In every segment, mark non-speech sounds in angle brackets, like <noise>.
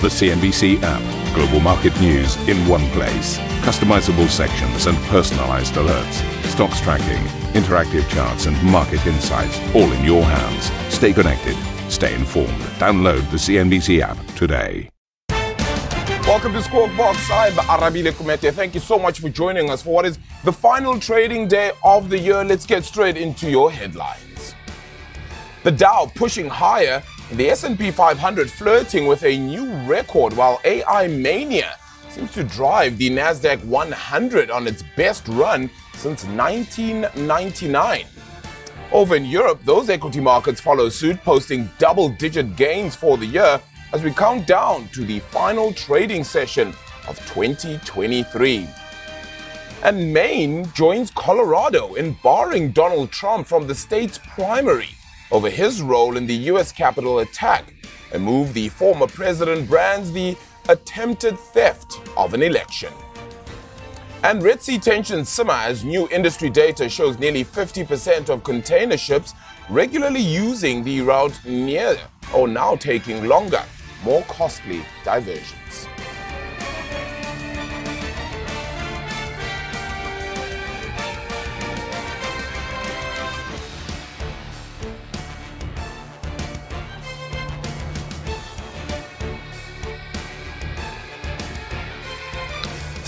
The CNBC app. Global market news in one place. Customizable sections and personalized alerts. Stocks tracking, interactive charts, and market insights all in your hands. Stay connected. Stay informed. Download the CNBC app today. Welcome to Squawk Box. I'm Arabile Gumede. Thank you so much for joining us for what is the final trading day of the year. Let's get straight into your headlines. The Dow pushing higher the S&P 500 flirting with a new record while AI mania seems to drive the Nasdaq 100 on its best run since 1999. Over in Europe, those equity markets follow suit, posting double-digit gains for the year as we count down to the final trading session of 2023. And Maine joins Colorado in barring Donald Trump from the state's primary over his role in the U.S. Capitol attack, a move the former president brands the attempted theft of an election. And Red Sea tensions simmer as new industry data shows nearly 50% of container ships regularly using the route near or now taking longer, more costly diversions.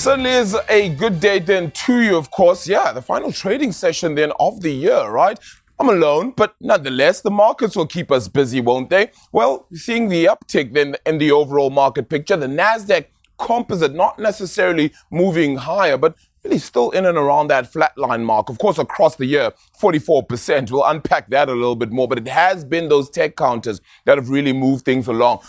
Certainly is a good day then to you, of course. Yeah, the final trading session then of the year, right? I'm alone, but nonetheless, the markets will keep us busy, won't they? Well, seeing the uptick then in the overall market picture, the NASDAQ composite not necessarily moving higher, but really still in and around that flatline mark. Of course, across the year, 44%. We'll unpack that a little bit more, but it has been those tech counters that have really moved things along.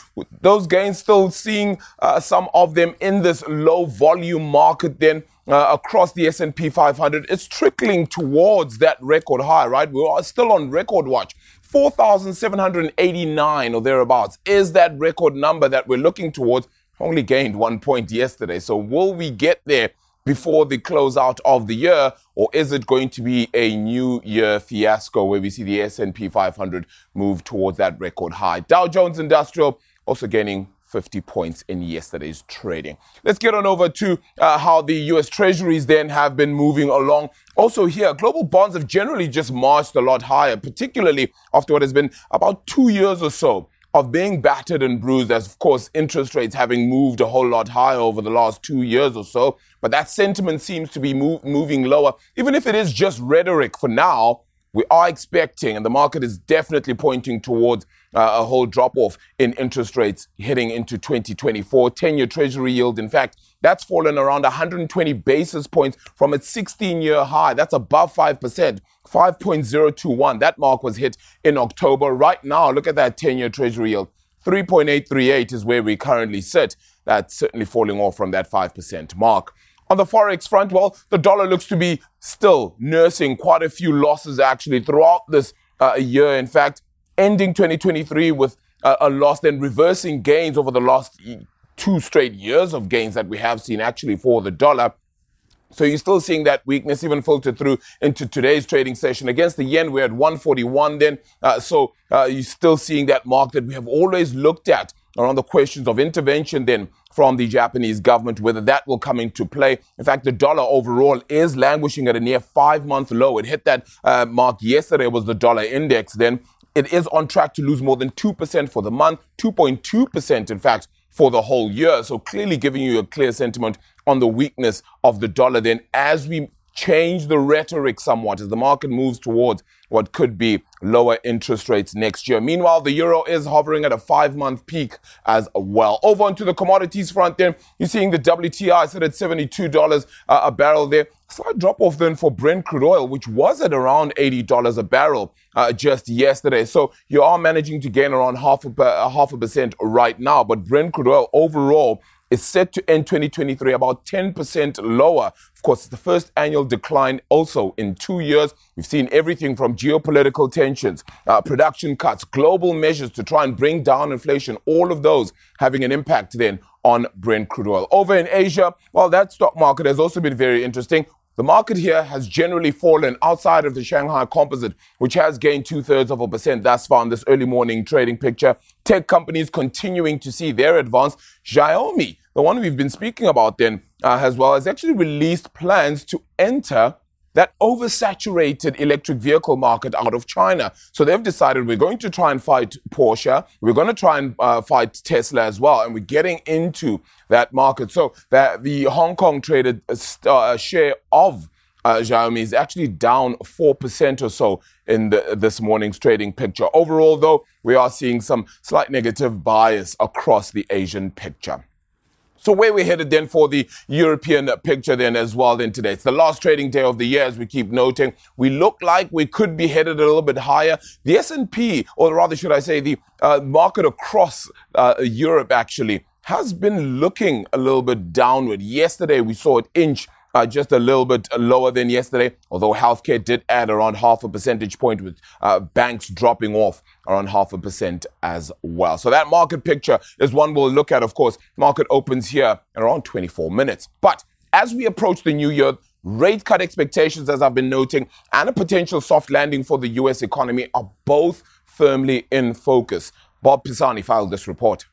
Those gains still seeing uh, some of them in this low volume market then uh, across the S&P 500. It's trickling towards that record high, right? We are still on record watch. 4,789 or thereabouts is that record number that we're looking towards. Only gained one point yesterday. So will we get there before the closeout of the year, or is it going to be a new year fiasco where we see the S&P 500 move towards that record high? Dow Jones Industrial also gaining 50 points in yesterday's trading. Let's get on over to uh, how the US Treasuries then have been moving along. Also, here, global bonds have generally just marched a lot higher, particularly after what has been about two years or so of being battered and bruised, as of course interest rates having moved a whole lot higher over the last two years or so. But that sentiment seems to be move, moving lower, even if it is just rhetoric for now. We are expecting, and the market is definitely pointing towards uh, a whole drop off in interest rates heading into 2024. 10 year Treasury yield, in fact, that's fallen around 120 basis points from its 16 year high. That's above 5%. 5.021. That mark was hit in October. Right now, look at that 10 year Treasury yield. 3.838 is where we currently sit. That's certainly falling off from that 5% mark. On the forex front, well, the dollar looks to be still nursing quite a few losses actually throughout this uh, year. In fact, ending 2023 with uh, a loss, then reversing gains over the last two straight years of gains that we have seen actually for the dollar. So you're still seeing that weakness even filtered through into today's trading session. Against the yen, we're at 141 then. Uh, so uh, you're still seeing that mark that we have always looked at around the questions of intervention then from the Japanese government, whether that will come into play. In fact, the dollar overall is languishing at a near five month low. It hit that uh, mark yesterday was the dollar index then. It is on track to lose more than 2% for the month, 2.2% in fact for the whole year. So clearly giving you a clear sentiment on the weakness of the dollar then as we change the rhetoric somewhat as the market moves towards what could be lower interest rates next year. Meanwhile, the euro is hovering at a five month peak as well. Over onto the commodities front, then you're seeing the WTI set at $72 a barrel there. Slight drop off then for Brent crude oil, which was at around $80 a barrel uh, just yesterday. So you are managing to gain around half a, half a percent right now. But Brent crude oil overall is set to end 2023 about 10% lower. Of course, the first annual decline also in two years. We've seen everything from geopolitical tensions, uh, production cuts, global measures to try and bring down inflation, all of those having an impact then on Brent crude oil. Over in Asia, well, that stock market has also been very interesting. the market here has generally fallen outside of the Shanghai Composite, which has gained two thirds of a percent thus far in this early morning trading picture. Tech companies continuing to see their advance. Xiaomi, the one we've been speaking about then, uh, as well, has actually released plans to enter that oversaturated electric vehicle market out of China. So they've decided we're going to try and fight Porsche. We're going to try and uh, fight Tesla as well. And we're getting into that market. So that the Hong Kong traded uh, share of uh, Xiaomi is actually down 4% or so in the, this morning's trading picture. Overall, though, we are seeing some slight negative bias across the Asian picture. So where we're headed then for the European picture then as well then today. It's the last trading day of the year as we keep noting. We look like we could be headed a little bit higher. The S&P, or rather should I say the uh, market across uh, Europe actually, has been looking a little bit downward. Yesterday we saw it inch uh, just a little bit lower than yesterday, although healthcare did add around half a percentage point with uh, banks dropping off around half a percent as well. So that market picture is one we'll look at, of course. Market opens here in around 24 minutes. But as we approach the new year, rate cut expectations, as I've been noting, and a potential soft landing for the US economy are both firmly in focus. Bob Pisani filed this report.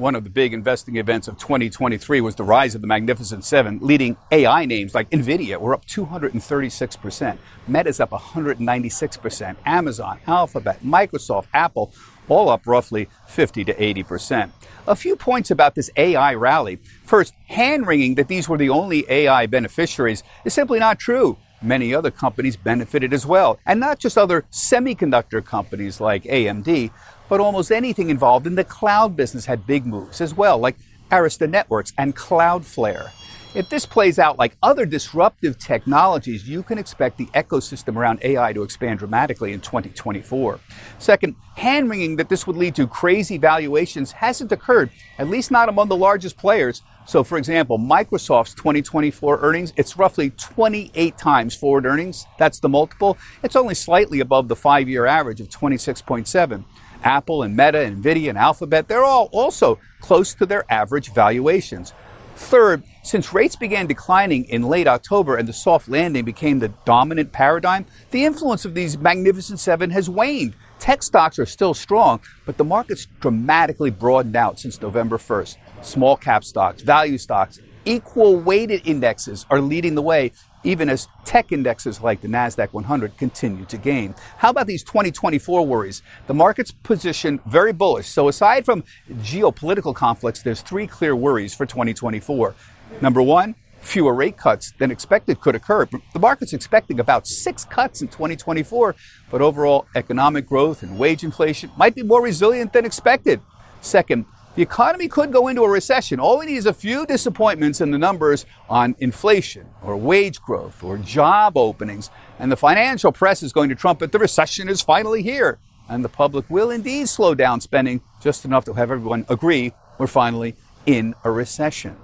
One of the big investing events of 2023 was the rise of the Magnificent Seven, leading AI names like NVIDIA were up 236%, Meta's up 196%, Amazon, Alphabet, Microsoft, Apple, all up roughly 50 to 80%. A few points about this AI rally. First, hand wringing that these were the only AI beneficiaries is simply not true. Many other companies benefited as well, and not just other semiconductor companies like AMD, but almost anything involved in the cloud business had big moves as well, like Arista Networks and Cloudflare. If this plays out like other disruptive technologies, you can expect the ecosystem around AI to expand dramatically in 2024. Second, hand wringing that this would lead to crazy valuations hasn't occurred, at least not among the largest players. So, for example, Microsoft's 2024 earnings, it's roughly 28 times forward earnings. That's the multiple. It's only slightly above the five year average of 26.7. Apple and Meta and Nvidia and Alphabet, they're all also close to their average valuations. Third, since rates began declining in late October and the soft landing became the dominant paradigm, the influence of these magnificent seven has waned. Tech stocks are still strong, but the market's dramatically broadened out since November 1st. Small cap stocks, value stocks, equal weighted indexes are leading the way even as tech indexes like the NASDAQ 100 continue to gain. How about these 2024 worries? The market's position very bullish. So aside from geopolitical conflicts, there's three clear worries for 2024. Number one, fewer rate cuts than expected could occur. The market's expecting about six cuts in 2024, but overall economic growth and wage inflation might be more resilient than expected. Second, the economy could go into a recession. All we need is a few disappointments in the numbers on inflation or wage growth or job openings, and the financial press is going to trumpet the recession is finally here. And the public will indeed slow down spending just enough to have everyone agree we're finally in a recession.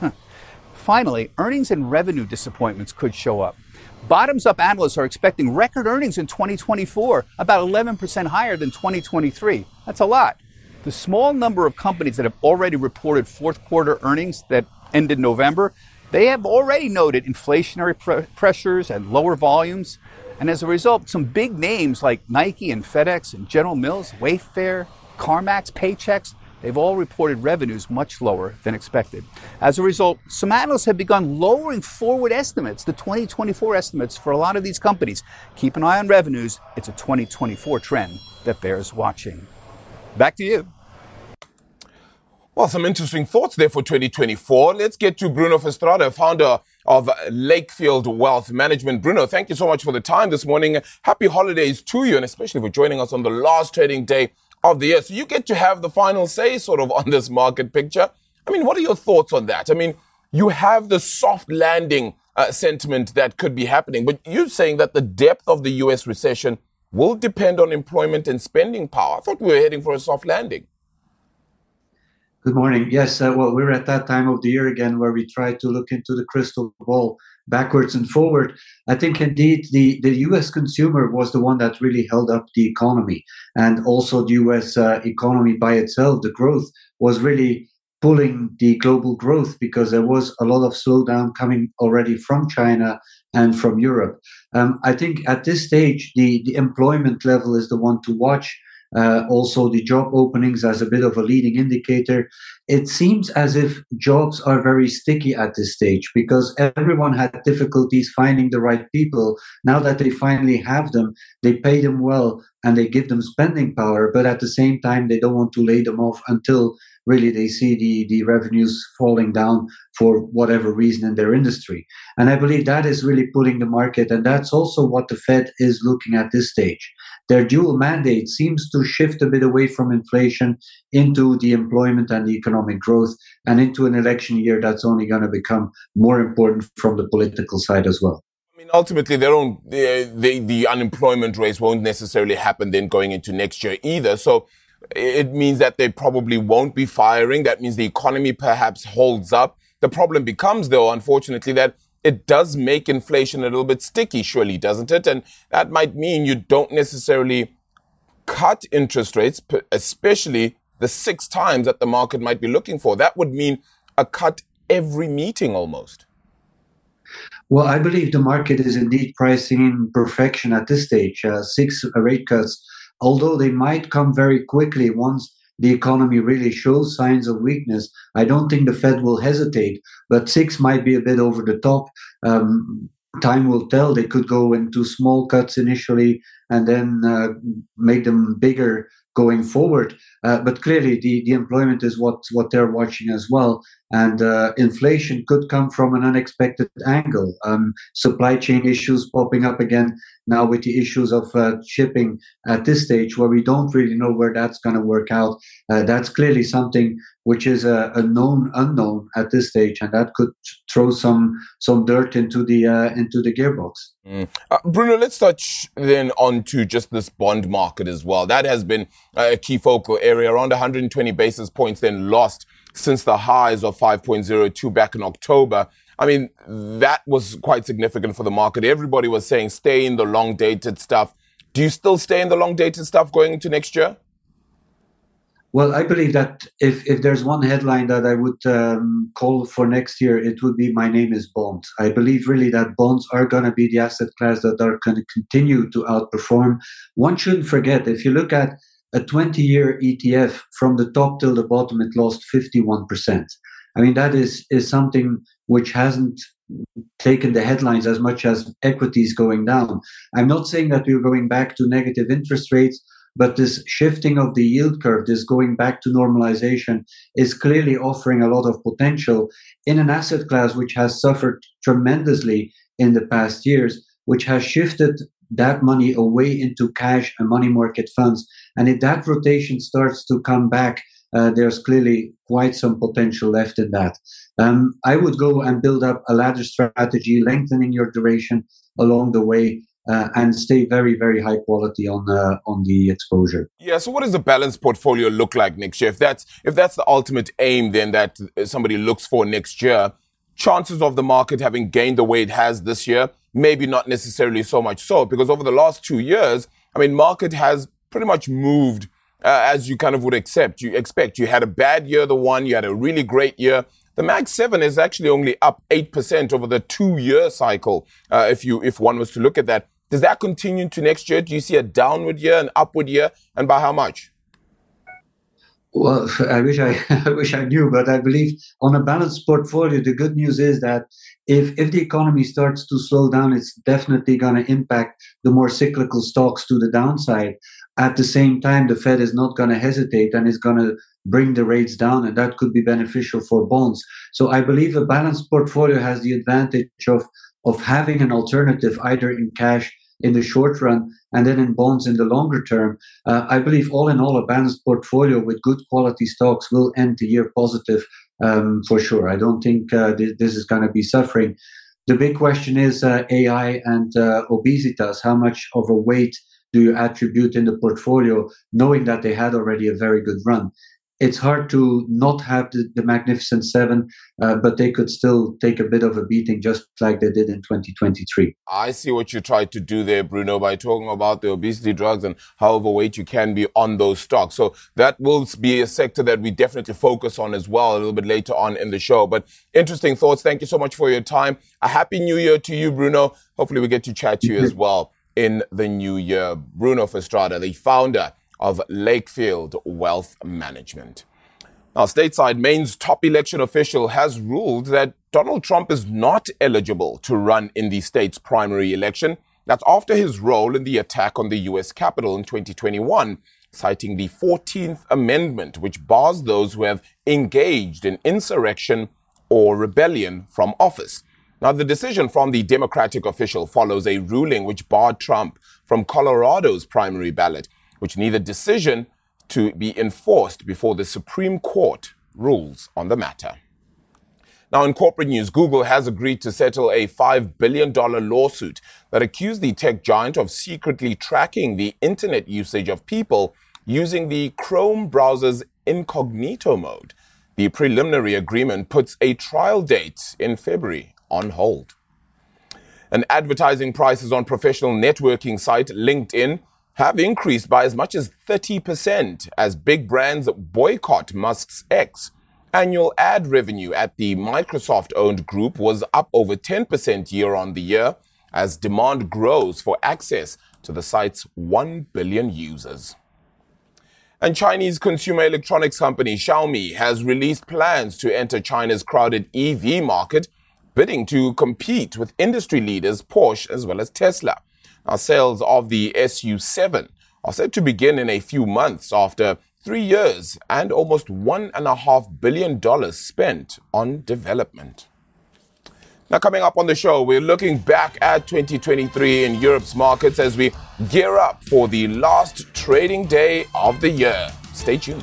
Huh. Finally, earnings and revenue disappointments could show up. Bottoms up analysts are expecting record earnings in 2024, about 11% higher than 2023. That's a lot. The small number of companies that have already reported fourth quarter earnings that ended November, they have already noted inflationary pr- pressures and lower volumes. And as a result, some big names like Nike and FedEx and General Mills, Wayfair, CarMax, Paychex, they've all reported revenues much lower than expected. As a result, some analysts have begun lowering forward estimates, the 2024 estimates for a lot of these companies. Keep an eye on revenues. It's a 2024 trend that bears watching. Back to you. Well, some interesting thoughts there for 2024. Let's get to Bruno Verstraete, founder of Lakefield Wealth Management. Bruno, thank you so much for the time this morning. Happy holidays to you, and especially for joining us on the last trading day of the year. So you get to have the final say sort of <laughs> on this market picture. I mean, what are your thoughts on that? I mean, you have the soft landing uh, sentiment that could be happening, but you're saying that the depth of the US recession will depend on employment and spending power. I thought we were heading for a soft landing. Good morning. Yes, uh, well, we're at that time of the year again where we try to look into the crystal ball backwards and forward. I think indeed the, the US consumer was the one that really held up the economy. And also the US uh, economy by itself, the growth was really pulling the global growth because there was a lot of slowdown coming already from China and from Europe. Um, I think at this stage, the, the employment level is the one to watch. Uh, also, the job openings as a bit of a leading indicator. It seems as if jobs are very sticky at this stage because everyone had difficulties finding the right people. Now that they finally have them, they pay them well and they give them spending power, but at the same time, they don't want to lay them off until really they see the, the revenues falling down for whatever reason in their industry. And I believe that is really pulling the market. And that's also what the Fed is looking at this stage. Their dual mandate seems to shift a bit away from inflation into the employment and the economic growth and into an election year that's only going to become more important from the political side as well. I mean, ultimately, they don't, they, they, the unemployment rates won't necessarily happen then going into next year either. So it means that they probably won't be firing. That means the economy perhaps holds up. The problem becomes, though, unfortunately, that it does make inflation a little bit sticky, surely, doesn't it? And that might mean you don't necessarily cut interest rates, especially the six times that the market might be looking for. That would mean a cut every meeting almost. Well, I believe the market is indeed pricing in perfection at this stage. Uh, six rate cuts although they might come very quickly once the economy really shows signs of weakness, I don't think the Fed will hesitate. But six might be a bit over the top. Um, time will tell. They could go into small cuts initially and then uh, make them bigger going forward. Uh, but clearly, the, the employment is what, what they're watching as well. And uh, inflation could come from an unexpected angle. Um, supply chain issues popping up again now with the issues of uh, shipping at this stage, where we don't really know where that's going to work out. Uh, that's clearly something which is a, a, known unknown at this stage, and that could throw some some dirt into the uh, into the gearbox. Mm. Uh, Bruno, let's touch then on to just this bond market as well. That has been a key focal area, around 120 basis points then lost since the highs of 5.02 back in October. I mean, that was quite significant for the market. Everybody was saying stay in the long dated stuff. Do you still stay in the long dated stuff going into next year? Well, I believe that if, if there's one headline that I would um, call for next year, it would be My Name is Bond. I believe really that bonds are going to be the asset class that are going to continue to outperform. One shouldn't forget, if you look at a 20 year ETF from the top till the bottom, it lost 51%. I mean, that is, is something which hasn't taken the headlines as much as equities going down. I'm not saying that we're going back to negative interest rates, but this shifting of the yield curve, this going back to normalization, is clearly offering a lot of potential in an asset class which has suffered tremendously in the past years, which has shifted that money away into cash and money market funds. And if that rotation starts to come back, uh, there's clearly quite some potential left in that. Um, I would go and build up a ladder strategy, lengthening your duration along the way, uh, and stay very, very high quality on uh, on the exposure. Yeah. So, what does the balanced portfolio look like next year? If that's if that's the ultimate aim, then that somebody looks for next year, chances of the market having gained the way it has this year, maybe not necessarily so much so, because over the last two years, I mean, market has pretty much moved. Uh, as you kind of would accept, you expect. You had a bad year, the one, you had a really great year. The Mag 7 is actually only up 8% over the two year cycle, uh, if you, if one was to look at that. Does that continue to next year? Do you see a downward year, an upward year, and by how much? Well, <laughs> I wish I, <laughs> I wish I knew, but I believe on a balanced portfolio, the good news is that if if the economy starts to slow down, it's definitely going to impact the more cyclical stocks to the downside. At the same time, the Fed is not going to hesitate and is going to bring the rates down, and that could be beneficial for bonds. So I believe a balanced portfolio has the advantage of of having an alternative either in cash in the short run and then in bonds in the longer term. Uh, I believe all in all, a balanced portfolio with good quality stocks will end the year positive um, for sure. I don't think uh, th- this is going to be suffering. The big question is uh, AI and uh, obesitas. How much of a weight do you attribute in the portfolio, knowing that they had already a very good run? It's hard to not have the, the Magnificent Seven, uh, but they could still take a bit of a beating just like they did in 2023. I see what you tried to do there, Bruno, by talking about the obesity drugs and how overweight you can be on those stocks. So that will be a sector that we definitely focus on as well a little bit later on in the show. But interesting thoughts. Thank you so much for your time. A happy new year to you, Bruno. Hopefully we get to chat to you as <laughs> well in the new year. Bruno Verstraete, the founder of Lakefield Wealth Management. Now, stateside, Maine's top election official has ruled that Donald Trump is not eligible to run in the state's primary election. That's after his role in the attack on the U.S. Capitol in 2021, citing the 14th Amendment, which bars those who have engaged in insurrection or rebellion from office. Now, the decision from the Democratic official follows a ruling which barred Trump from Colorado's primary ballot which need a decision to be enforced before the Supreme Court rules on the matter. Now, in corporate news, Google has agreed to settle a $5 billion lawsuit that accused the tech giant of secretly tracking the internet usage of people using the Chrome browser's incognito mode. The preliminary agreement puts a trial date in February on hold. And advertising prices on professional networking site LinkedIn have increased by as much as 30% as big brands boycott Musk's X. Annual ad revenue at the Microsoft owned group was up over 10% year on the year as demand grows for access to the site's 1 billion users. And Chinese consumer electronics company Xiaomi has released plans to enter China's crowded EV market, bidding to compete with industry leaders Porsche as well as Tesla. Our sales of the SU7 are set to begin in a few months after three years and almost $1.5 billion spent on development. Now, coming up on the show, we're looking back at 2023 in Europe's markets as we gear up for the last trading day of the year. Stay tuned.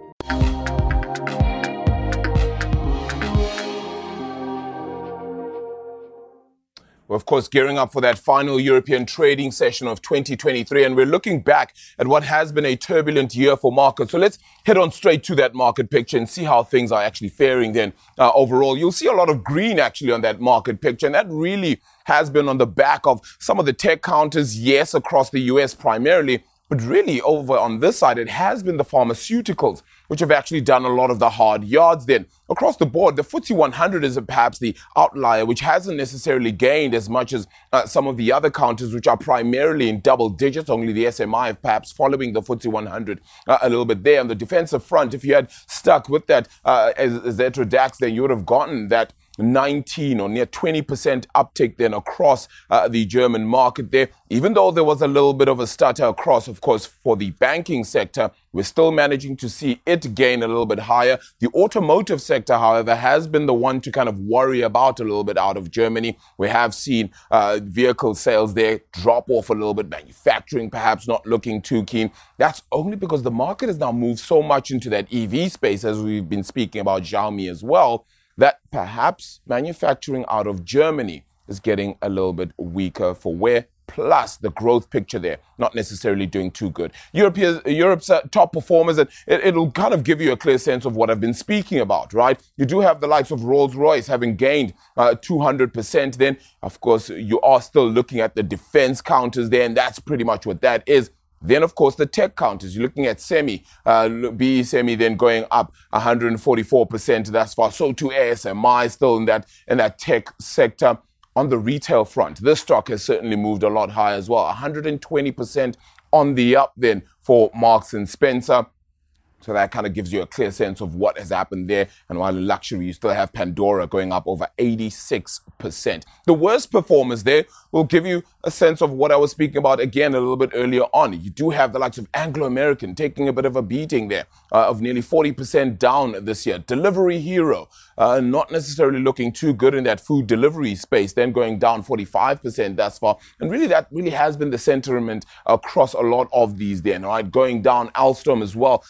We're, of course, gearing up for that final European trading session of 2023, and we're looking back at what has been a turbulent year for markets. So let's head on straight to that market picture and see how things are actually faring then uh, overall. You'll see a lot of green actually on that market picture, and that really has been on the back of some of the tech counters, yes, across the US primarily, but really, over on this side, it has been the pharmaceuticals which have actually done a lot of the hard yards then. Across the board, the FTSE 100 is perhaps the outlier, which hasn't necessarily gained as much as uh, some of the other counters, which are primarily in double digits. Only the SMI perhaps following the FTSE 100 uh, a little bit there. On the defensive front, if you had stuck with that uh, as, Xetra DAX, then you would have gotten that 19 or near 20% uptick then across uh, the German market there. Even though there was a little bit of a stutter across, of course, for the banking sector, we're still managing to see it gain a little bit higher. The automotive sector, however, has been the one to kind of worry about a little bit out of Germany. We have seen uh, vehicle sales there drop off a little bit, manufacturing perhaps not looking too keen. That's only because the market has now moved so much into that EV space, as we've been speaking about Xiaomi as well perhaps manufacturing out of Germany is getting a little bit weaker for where plus the growth picture there not necessarily doing too good. Europe Europe's uh, top performers, and it, will kind of give you a clear sense of what I've been speaking about, right? You do have the likes of Rolls Royce having gained uh, 200%. Then, of course, you are still looking at the defense counters there, and that's pretty much what that is. Then, of course, the tech counters. You're looking at semi, uh, BE semi, then going up 144% thus far. So too ASMI still in that in that tech sector. On the retail front, this stock has certainly moved a lot higher as well. 120% on the up then for Marks and Spencer. So that kind of gives you a clear sense of what has happened there. And while in luxury, you still have Pandora going up over 86%. The worst performers there will give you a sense of what I was speaking about again a little bit earlier on. You do have the likes of Anglo American taking a bit of a beating there uh, of nearly 40% down this year. Delivery Hero, uh, not necessarily looking too good in that food delivery space, then going down 45% thus far. And really, that really has been the sentiment across a lot of these then, right? Going down Alstom as well,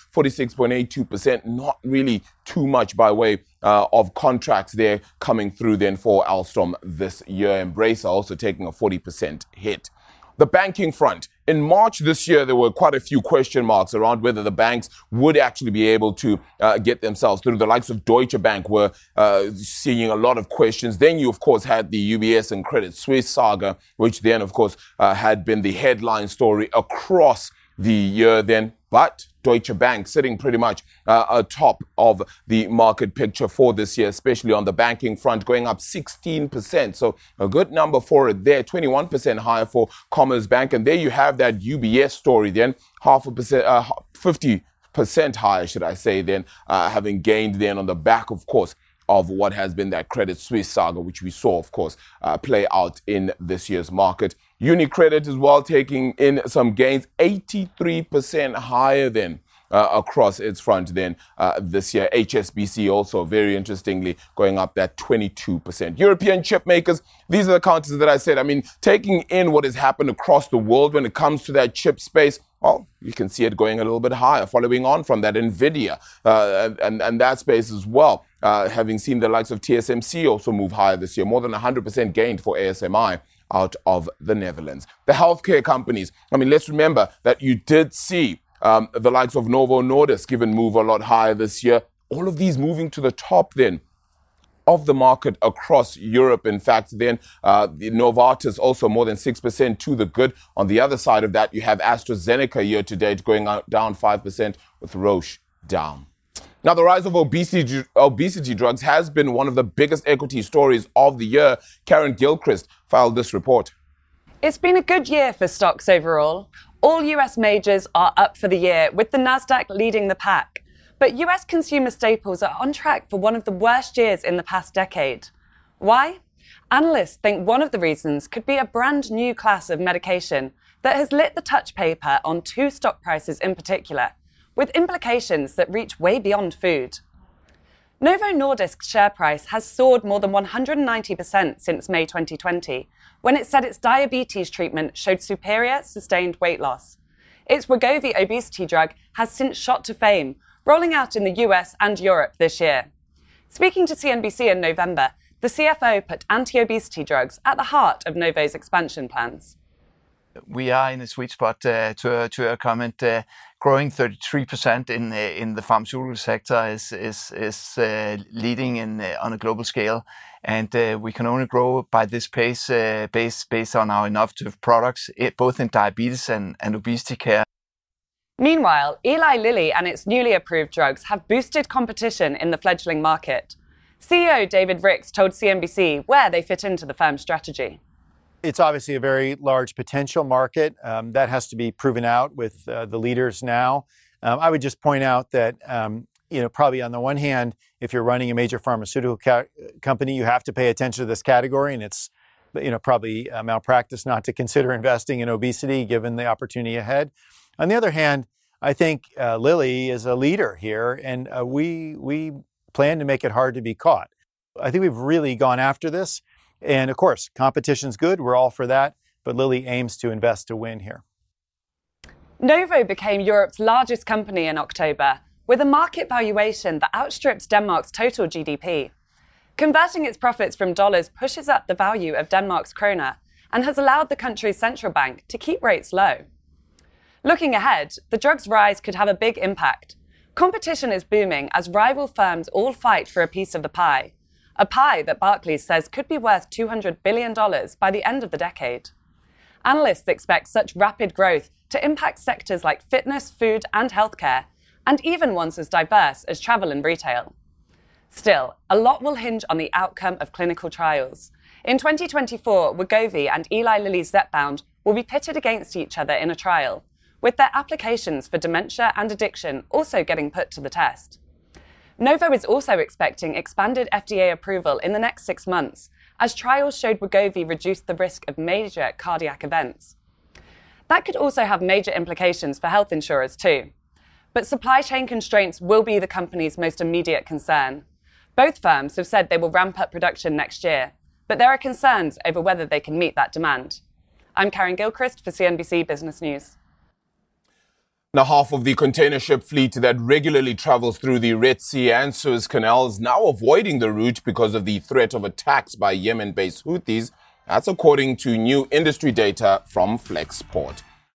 46.82%, not really too much by way uh, of contracts there coming through then for Alstom this year. Embracer also taking a 40% hit. The banking front. In March this year, there were quite a few question marks around whether the banks would actually be able to uh, get themselves through. The likes of Deutsche Bank were uh, seeing a lot of questions. Then you, of course, had the UBS and Credit Suisse saga, which then, of course, uh, had been the headline story across the year then. But Deutsche Bank sitting pretty much uh, atop of the market picture for this year, especially on the banking front, going up 16%. So a good number for it there, 21% higher for Commerzbank. And there you have that UBS story then, half a percent, uh, 50 percent higher, should I say, then uh, having gained then on the back, of course, of what has been that Credit Suisse saga, which we saw, of course, uh, play out in this year's market. UniCredit as well taking in some gains, 83% higher than uh, across its front then uh, this year. HSBC also very interestingly going up that 22%. European chip makers, these are the counters that I said. I mean, taking in what has happened across the world when it comes to that chip space, well, you can see it going a little bit higher, following on from that NVIDIA uh, and, and that space as well. Uh, having seen the likes of TSMC also move higher this year, more than 100% gained for ASMI out of the Netherlands. The healthcare companies, I mean, let's remember that you did see um, the likes of Novo Nordisk even move a lot higher this year. All of these moving to the top then of the market across Europe. In fact, then uh, the Novartis also more than 6% to the good. On the other side of that, you have AstraZeneca year to date going out, down 5% with Roche down. Now, the rise of obesity, obesity drugs has been one of the biggest equity stories of the year. Karen Gilchrist filed this report. It's been a good year for stocks overall. All US majors are up for the year, with the NASDAQ leading the pack. But US consumer staples are on track for one of the worst years in the past decade. Why? Analysts think one of the reasons could be a brand new class of medication that has lit the touch paper on two stock prices in particular with implications that reach way beyond food. Novo Nordisk's share price has soared more than 190% since May 2020, when it said its diabetes treatment showed superior sustained weight loss. Its Wegovy obesity drug has since shot to fame, rolling out in the US and Europe this year. Speaking to CNBC in November, the CFO put anti obesity drugs at the heart of Novo's expansion plans. We are in a sweet spot uh, to, to a comment. Uh, growing 33% in in the pharmaceutical sector is is is uh, leading in uh, on a global scale, and uh, we can only grow by this pace uh, based based on our innovative products, it, both in diabetes and, and obesity care. Meanwhile, Eli Lilly and its newly approved drugs have boosted competition in the fledgling market. CEO David Ricks told CNBC where they fit into the firm's strategy. It's obviously a very large potential market. Um, that has to be proven out with uh, the leaders now. Um, I would just point out that, um, you know, probably on the one hand, if you're running a major pharmaceutical ca- company, you have to pay attention to this category, and it's, you know, probably malpractice not to consider investing in obesity given the opportunity ahead. On the other hand, I think uh, Lilly is a leader here, and uh, we we plan to make it hard to be caught. I think we've really gone after this. And of course, competition's good. We're all for that. But Lilly aims to invest to win here. Novo became Europe's largest company in October, with a market valuation that outstrips Denmark's total GDP. Converting its profits from dollars pushes up the value of Denmark's krona and has allowed the country's central bank to keep rates low. Looking ahead, the drug's rise could have a big impact. Competition is booming as rival firms all fight for a piece of the pie, a pie that Barclays says could be worth $200 billion by the end of the decade. Analysts expect such rapid growth to impact sectors like fitness, food, and healthcare, and even ones as diverse as travel and retail. Still, a lot will hinge on the outcome of clinical trials. In 2024, Wegovy and Eli Lilly's Zepbound will be pitted against each other in a trial, with their applications for dementia and addiction also getting put to the test. Novo is also expecting expanded FDA approval in the next six months, as trials showed Wegovy reduced the risk of major cardiac events. That could also have major implications for health insurers, too. But supply chain constraints will be the company's most immediate concern. Both firms have said they will ramp up production next year, but there are concerns over whether they can meet that demand. I'm Karen Gilchrist for CNBC Business News. Now, half of the container ship fleet that regularly travels through the Red Sea and Suez Canal is now avoiding the route because of the threat of attacks by Yemen based Houthis. That's according to new industry data from Flexport.